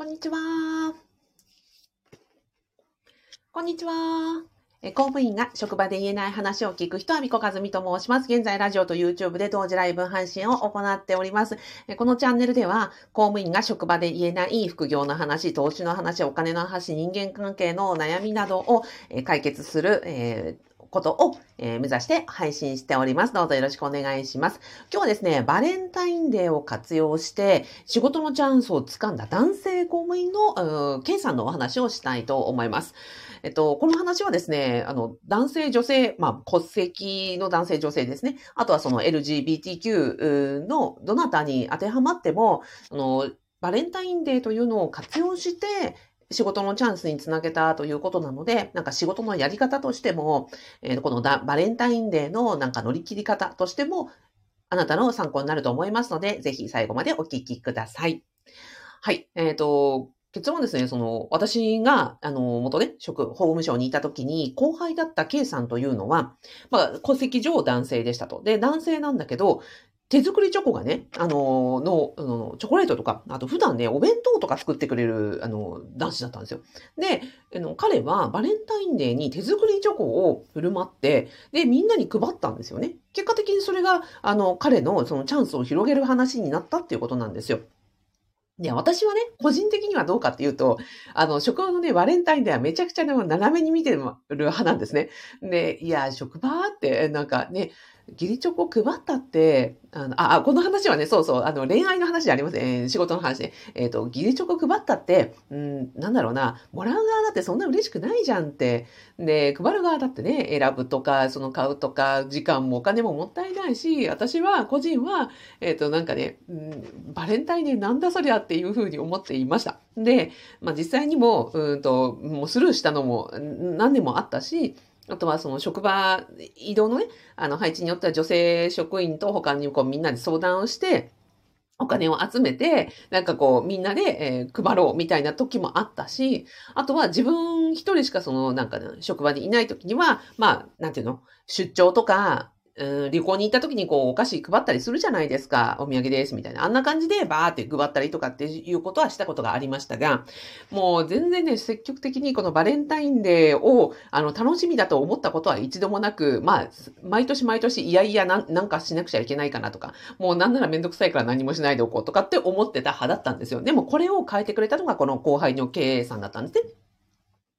こんにちは。こんにちは。え公務員が職場で言えない話を聞く人は、みこかずみと申します。現在、ラジオと YouTube で同時ライブ配信を行っております。えこのチャンネルでは、公務員が職場で言えない副業の話、投資の話、お金の話、人間関係の悩みなどをえ解決する、えーことを、えー目指して配信しております。どうぞよろしくお願いします。今日はですね、バレンタインデーを活用して仕事のチャンスをつかんだ男性公務員の、うん、K さんのお話をしたいと思います。えっと、この話はですね、あの、男性、女性、まあ、骨籍の男性、女性ですね。あとはその LGBTQ のどなたに当てはまっても、あの、バレンタインデーというのを活用して、仕事のチャンスにつなげたということなので、なんか仕事のやり方としても、えーこのバレンタインデーのなんか乗り切り方としても、あなたの参考になると思いますので、ぜひ最後までお聞きください。はい。えっ、と、結論ですね、その、私が、あの、元ね、職、法務省にいた時に、後輩だった K さんというのは、まあ、戸籍上男性でしたと。で、男性なんだけど、手作りチョコがね、あの、の、あのチョコレートとか、あと普段ね、お弁当とか作ってくれる、あの、男子だったんですよ。で、あの彼はバレンタインデーに手作りチョコを振る舞って、で、みんなに配ったんですよね。結果的にそれが、あの、彼のそのチャンスを広げる話になったっていうことなんですよ。で、私はね、個人的にはどうかっていうと、あの、職場のね、バレンタインデーはめちゃくちゃね、斜めに見てる派なんですね。で、いや、職場って、なんかね、義理チョコ配ったって、あの、あ、この話はね、そうそう、あの、恋愛の話じゃありません。仕事の話ね。えっ、と、義理チョコ配ったって、うん、なんだろうな、もらう側だってそんな嬉しくないじゃんって。で、配る側だってね、選ぶとか、その買うとか、時間もお金ももったいないし、私は、個人は、えっ、と、なんかね、うん、バレンタインデーなんだそりゃっていうふうに思っていました。で、まあ実際にも、うんと、もうスルーしたのも何年もあったし、あとはその職場移動のね、あの配置によっては女性職員と他にこうみんなで相談をして、お金を集めて、なんかこうみんなで、えー配ろうみたいな時もあったし、あとは自分一人しかそのなんかね、職場にいない時には、まあ、なんていうの、出張とか、うん旅行に行った時にこうお菓子配ったりするじゃないですか。お土産ですみたいな。あんな感じでバーって配ったりとかっていうことはしたことがありましたが、もう全然ね、積極的にこのバレンタインデーをあの楽しみだと思ったことは一度もなく、まあ、毎年毎年いやいやななんかしなくちゃいけないかなとか、もうなんならめんどくさいから何もしないでおこうとかって思ってた派だったんですよ。でもこれを変えてくれたのがこの後輩の経営さんだったんですね。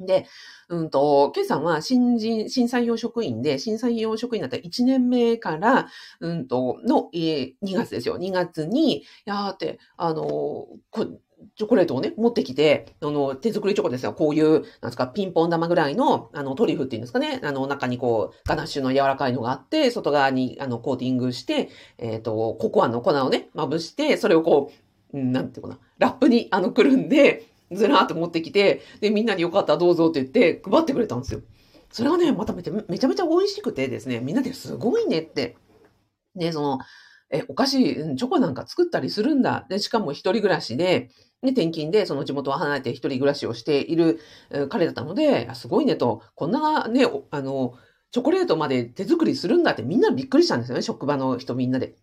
で、うんと、ケイさんは新人、新採用職員で、新採用職員だった1年目から、うんと、の、えー2月ですよ。2月に、やーって、あのーこチョコレートをね、持ってきて、あの、手作りチョコですよ。こういう、なんですか、ピンポン玉ぐらいの、あの、トリュフっていうんですかね。あの、中にこう、ガナッシュの柔らかいのがあって、外側に、あの、コーティングして、えっ、と、ココアの粉をね、まぶして、それをこう、なんていうかな、ラップに、あの、くるんで、ずらーっと持ってきて、で、みんなによかったらどうぞって言って配ってくれたんですよ。それがね、まためちゃめちゃめちゃ美味しくてですね、みんなですごいねって。で、その、え、お菓子、チョコなんか作ったりするんだ。で、しかも一人暮らしで、ね、転勤でその地元を離れて一人暮らしをしている彼だったので、すごいねと、こんなね、あの、チョコレートまで手作りするんだってみんなびっくりしたんですよね、職場の人みんなで。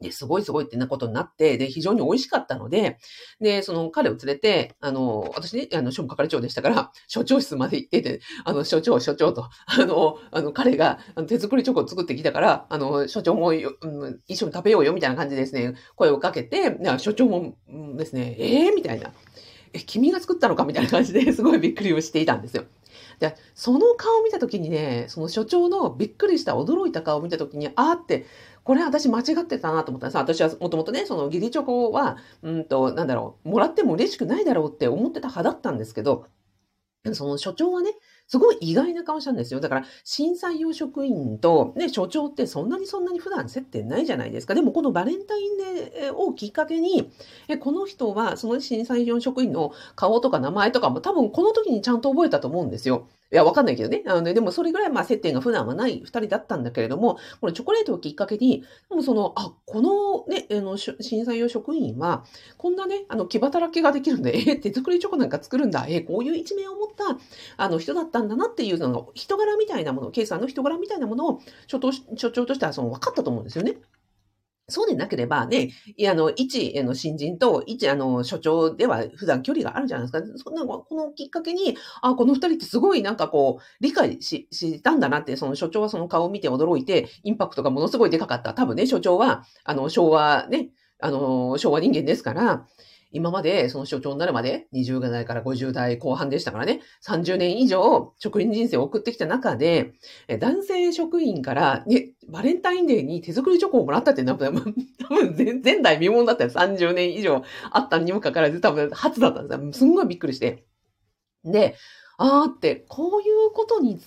で、すごいすごいってなことになって、で、非常に美味しかったので、で、その彼を連れて、あの、私ね、あの、庶務係長でしたから、所長室まで行ってて、あの、所長、所長と、あの、あの、彼があの手作りチョコを作ってきたから、あの、所長も、うん、一緒に食べようよ、みたいな感じでですね、声をかけて、所長もうんですね、ええみたいな。え、君が作ったのかみたいな感じで すごいびっくりをしていたんですよ。で、その顔を見たときにね、その所長のびっくりした驚いた顔を見たときに、あーって、これ私間違ってたなと思ったんです。私はもともとね、その義理チョコは、うんと、なんだろう、もらっても嬉しくないだろうって思ってた派だったんですけど、その所長はね、すごい意外な顔したんですよ。だから、新採用職員と、ね、所長ってそんなにそんなに普段接点ないじゃないですか。でも、このバレンタインデーをきっかけに、えこの人は、その新採用職員の顔とか名前とかも多分この時にちゃんと覚えたと思うんですよ。いや、わかんないけどね。あのねでもそれぐらいまあ接点が普段はない二人だったんだけれども、このチョコレートをきっかけに、でもその、あ、このね、あの、し新採用職員は、こんなね、あの、気働きができるんで、え、手作りチョコなんか作るんだ、え、こういう一面を持った、あの、人だったんだなっていう、その、人柄みたいなもの、ケイさんの人柄みたいなものを、所長所長としては、その、分かったと思うんですよね。そうでなければね、いや、あの、一、あの、新人と、一、あの、所長では普段距離があるじゃないですか。そんな、このきっかけに、あ、この二人ってすごいなんかこう、理解し、したんだなって、その所長はその顔を見て驚いて、インパクトがものすごいでかかった。多分ね、所長は、あの、昭和ね、あの、昭和人間ですから、今までその所長になるまで20代から50代後半でしたからね、30年以上職員人生を送ってきた中で、男性職員からね、バレンタインデーに手作りチョコをもらったって多分、多分前代未聞だったよ。30年以上あったにもかかわらず多分初だったんですよ。すんごいびっくりして。で、あーって、こういうことに、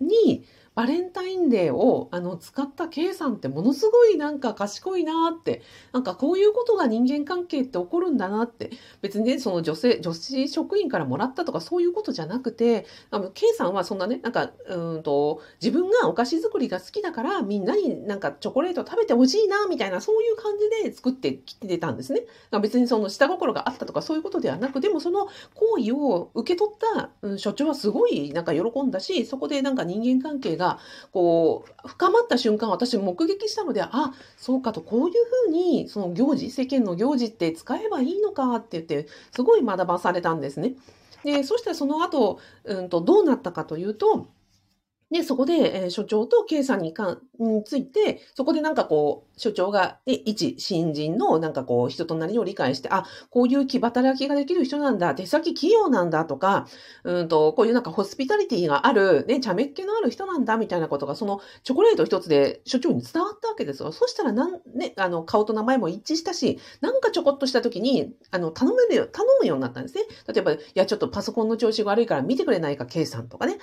に、バレンタインデーをあの使った K さんってものすごいなんか賢いなって、なんかこういうことが人間関係って起こるんだなって、別にね、その女性、女子職員からもらったとかそういうことじゃなくて、あの K さんはそんなね、なんか、うんと、自分がお菓子作りが好きだからみんなになんかチョコレート食べてほしいなみたいなそういう感じで作ってきてたんですね。別にその下心があったとかそういうことではなく、でもその行為を受け取った、うん、所長はすごいなんか喜んだし、そこでなんか人間関係がが、こう、深まった瞬間、私目撃したので、あ、そうかと、こういうふうに、その行事、世間の行事って使えばいいのかって言って、すごい学ばされたんですね。で、そしたらその後、うんと、どうなったかというと、で、そこで、えー、所長と K さんにかについて、そこでなんかこう、所長が、で、一新人のなんかこう、人となりを理解して、あ、こういう気働きができる人なんだ、手先器用なんだとか、うんと、こういうなんかホスピタリティがある、ね、茶目っ気のある人なんだ、みたいなことが、そのチョコレート一つで所長に伝わったわけですよ。そしたら、なん、ね、あの、顔と名前も一致したし、なんかちょこっとした時に、あの、頼める、頼むようになったんですね。例えば、いや、ちょっとパソコンの調子が悪いから見てくれないか、K さんとかね。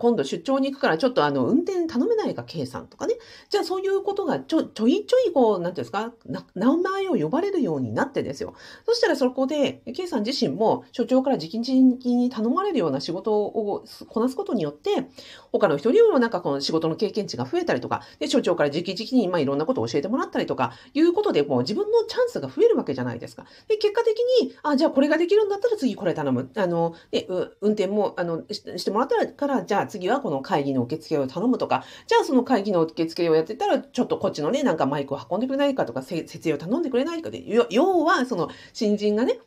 今度出張に行くから、ちょっとあの、運転頼めないか、K さんとかね。じゃあそういうことがちょ、ちょいちょいこう、なんていうんですか、名前を呼ばれるようになってですよ。そしたらそこで、K さん自身も所長から直々に頼まれるような仕事をこなすことによって、他の人にもなんかこの仕事の経験値が増えたりとか、で、所長から直々にまあいろんなことを教えてもらったりとか、いうことでもう自分のチャンスが増えるわけじゃないですか。で、結果的に、あ、じゃあこれができるんだったら次これ頼む。あの、で、運転も、あの、してもらったらから、じゃあ次はこの会議の受付を頼むとか、じゃあその会議の受付をやってたら、ちょっとこっちのね、なんかマイクを運んでくれないかとか、設営を頼んでくれないかで、要はその新人がね、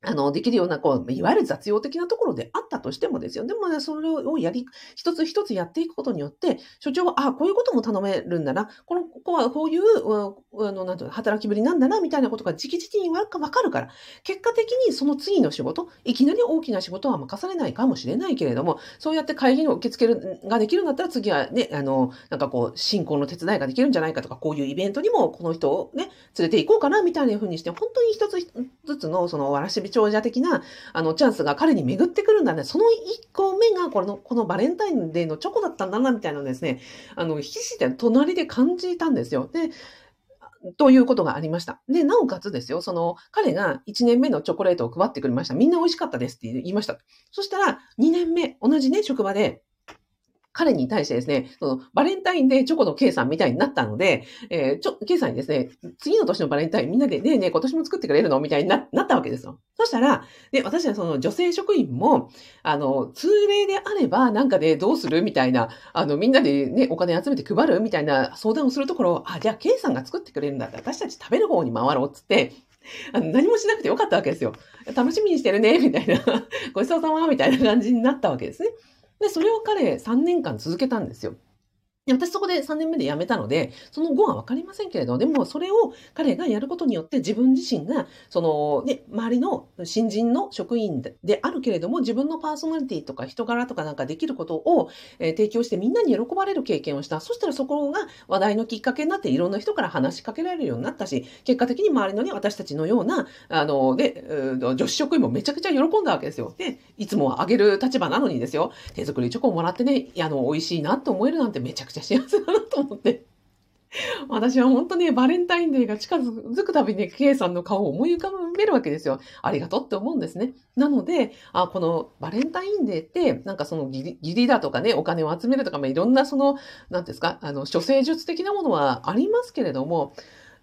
あの、できるような、こう、いわゆる雑用的なところであったとしてもですよ。でもね、それをやり、一つ一つやっていくことによって、所長は、ああ、こういうことも頼めるんだな。この子はこういう、あの、なんていうの働きぶりなんだな、みたいなことが直々にわかるから、結果的にその次の仕事、いきなり大きな仕事は任されないかもしれないけれども、そうやって会議の受付ができるんだったら、次はね、あの、なんかこう、進行の手伝いができるんじゃないかとか、こういうイベントにもこの人をね、連れて行こうかな、みたいな風にして、本当に一つずつの、その、わらしび長者的な、あの、チャンスが彼に巡ってくるんだね。その1個目が、この、このバレンタインデーのチョコだったんだな、みたいなのですね、あの、ひしで隣で感じたんですよ。で、ということがありました。で、なおかつですよ、その、彼が1年目のチョコレートを配ってくれました。みんな美味しかったですって言いました。そしたら、2年目、同じね、職場で、彼に対してですね、そのバレンタインデーチョコの K さんみたいになったので、えー、ちょ、K さんにですね、次の年のバレンタインみんなでねえねえ今年も作ってくれるの？みたいになったわけですよ。そしたら、で、私はその女性職員も、あの、通例であれば、なんかでどうする？みたいな、あの、みんなでね、お金集めて配る？みたいな相談をするところ、あ、じゃあ K さんが作ってくれるんだって、私たち食べる方に回ろうっつって、あの何もしなくてよかったわけですよ。楽しみにしてるね、みたいな。ごちそうさま、みたいな感じになったわけですね。で、それを彼3年間続けたんですよ。私そこで3年目で辞めたので、その後は分かりませんけれど、でもそれを彼がやることによって自分自身が、そのね、周りの新人の職員であるけれども、自分のパーソナリティとか人柄とかなんかできることを、え、提供してみんなに喜ばれる経験をした。そしたらそこが話題のきっかけになっていろんな人から話しかけられるようになったし、結果的に周りのね、私たちのような、あの、で、女子職員もめちゃくちゃ喜んだわけですよ。で、いつもあげる立場なのにですよ、手作りチョコをもらってね、あの、美味しいなと思えるなんてめちゃくちゃちゃ幸せだなと思って。私は本当ね、バレンタインデーが近づくたびに、K さんの顔を思い浮かべるわけですよ。ありがとうって思うんですね。なので、あこのバレンタインデーって、なんかその義理だとかね、お金を集めるとか、まあ、いろんなその、なんですか、あの、処世術的なものはありますけれども、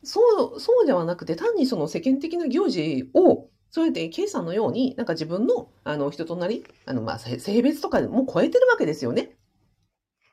そう、そうではなくて、単にその世間的な行事を、そうやって K さんのように、なんか自分の、あの、人となり、あの、ま、性別とかも超えてるわけですよね。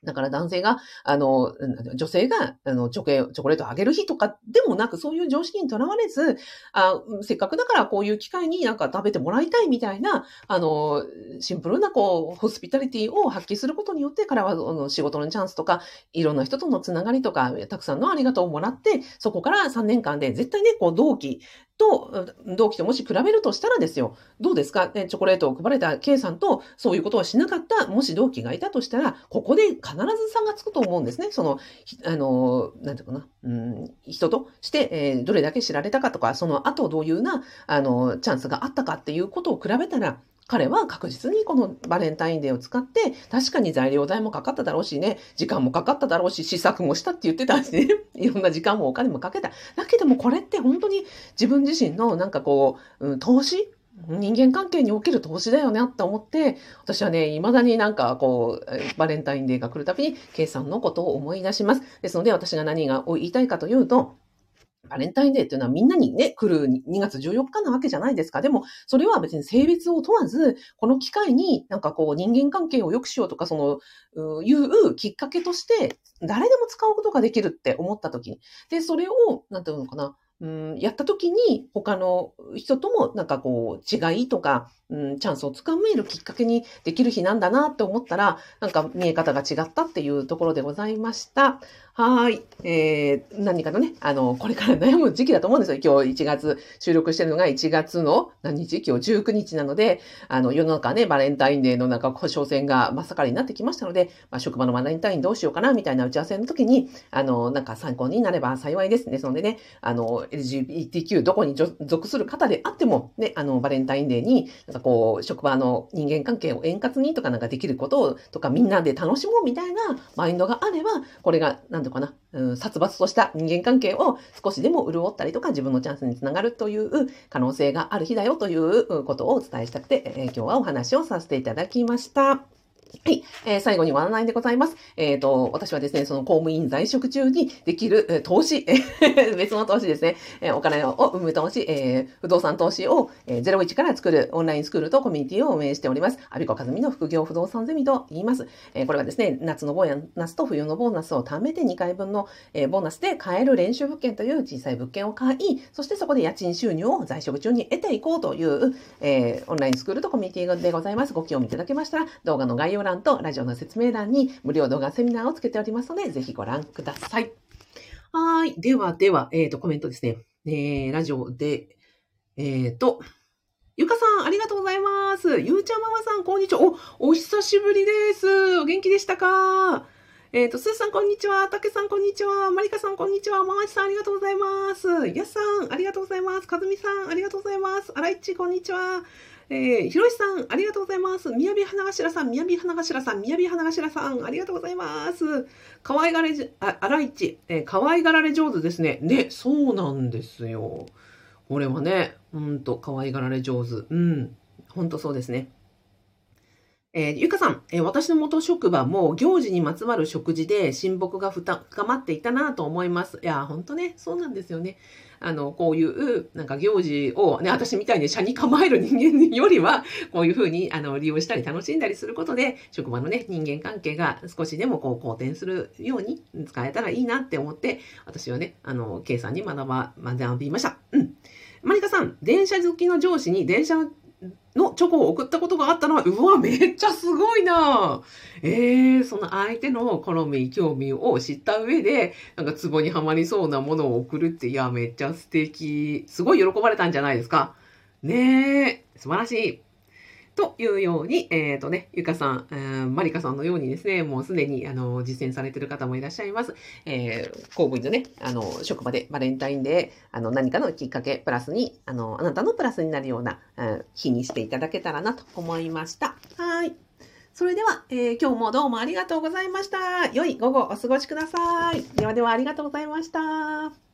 だから男性が、あの、女性が、あの、チョコチョコレートをあげる日とかでもなく、そういう常識にとらわれず、あせっかくだからこういう機会になんか食べてもらいたいみたいな、あの、シンプルなこう、ホスピタリティを発揮することによって、彼はあの仕事のチャンスとか、いろんな人とのつながりとか、たくさんのありがとうをもらって、そこから3年間で絶対ね、こう、同期と、同期ともし比べるとしたらですよ、どうですか、ね、チョコレートを配れた K さんと、そういうことをしなかった、もし同期がいたとしたら、ここで必ず差がつくと思うんですね。その、あの、なんていうかな、うん、人として、えー、どれだけ知られたかとか、その後どういうな、あの、チャンスがあったかっていうことを比べたら、彼は確実にこのバレンタインデーを使って、確かに材料代もかかっただろうしね、時間もかかっただろうし、試作もしたって言ってたしね、いろんな時間もお金もかけた。だけどもこれって本当に自分自身のなんかこう、うん、投資？人間関係における投資だよねって思って、私はね、未だになんかこう、バレンタインデーが来るたびに、計算のことを思い出します。ですので、私が何が言いたいかというと、バレンタインデーっていうのはみんなにね、来る2月14日なわけじゃないですか。でも、それは別に性別を問わず、この機会になんかこう人間関係を良くしようとか、その、ういうきっかけとして、誰でも使うことができるって思った時に。で、それを、なんていうのかな、うん、やった時に他の人ともなんかこう違いとか、うん、チャンスをつかめるきっかけにできる日なんだなって思ったら、なんか見え方が違ったっていうところでございました。はい。えー、何かのね、あの、これから悩む時期だと思うんですよ。今日1月、収録してるのが1月の何日？今日19日なので、あの、世の中ね、バレンタインデーのなんか、商戦が真っ盛りになってきましたので、まあ、職場のバレンタインどうしようかな、みたいな打ち合わせの時に、あの、なんか参考になれば幸いです。ですのでね、あの、LGBTQ どこに属する方であっても、ね、あの、バレンタインデーに、なんかこう、職場の人間関係を円滑にとかなんかできることを、とかみんなで楽しもうみたいなマインドがあれば、これが、なんとかな、うん、殺伐とした人間関係を少しでも潤ったりとか自分のチャンスにつながるという可能性がある日だよということをお伝えしたくて、えー、今日はお話をさせていただきました。はい。えー、最後にワンラインでございます。えっ、ー、と、私はですね、その公務員在職中にできる、えー、投資、別の投資ですね、えー、お金を生む投資、えー、不動産投資を、えー、01から作るオンラインスクールとコミュニティを運営しております。アビコカズミの副業不動産ゼミと言います。えー、これはですね、夏のボーナスと冬のボーナスを貯めて2回分の、えー、ボーナスで買える練習物件という小さい物件を買い、そしてそこで家賃収入を在職中に得ていこうという、えー、オンラインスクールとコミュニティでございます。ご興味いただけましたら、動画の概要欄とラジオの説明欄に無料動画セミナーをつけておりますので、ぜひご覧ください。はい。ではでは、えっ、ー、と、コメントですね。えー、ラジオで、えっ、ー、と、ゆかさん、ありがとうございます。ゆうちゃママさん、こんにちは。お、お久しぶりです。お元気でしたか？えっ、ー、と、すーさん、こんにちは。たけさん、こんにちは。まりかさん、こんにちは。まわしさん、ありがとうございます。やすさん、ありがとうございます。かずみさん、ありがとうございます。あらいち、こんにちは。えー、ひろしさん、ありがとうございます。みやび花頭さん、みやび花頭さん、みやび花頭さん、ありがとうございます。可愛がれじ、あ、あらいち、えー、可愛がられ上手ですね。ね、そうなんですよ。俺はね、うんと、可愛がられ上手。うん、ほんとそうですね。えー、ゆかさん、えー、私の元職場も行事にまつわる食事で親睦が深まっていたなと思います。いや、ほんとね、そうなんですよね。あの、こういう、なんか行事をね、私みたいに車に構える人間よりは、こういうふうに、あの、利用したり楽しんだりすることで、職場のね、人間関係が少しでもこう、好転するように使えたらいいなって思って、私はね、あの、計算に学ば、学びました。うん。マリカさん、電車好きの上司に電車ののチョコを送ったことがあったのは、うわ、めっちゃすごいなえー、その相手の好み、興味を知った上で、なんか壺にはまりそうなものを送るって、いや、めっちゃ素敵。すごい喜ばれたんじゃないですか。ねえ、素晴らしい。というように、えっ、ー、とね、ゆかさん、えー、まりかさんのようにですね、もうすでに、あの、実践されてる方もいらっしゃいます。えー、公務員のね、あの、職場でバレンタインデー、あの、何かのきっかけ、プラスに、あの、あなたのプラスになるような、うん、日にしていただけたらなと思いました。はい。それでは、えー、今日もどうもありがとうございました。良い午後お過ごしください。ではではありがとうございました。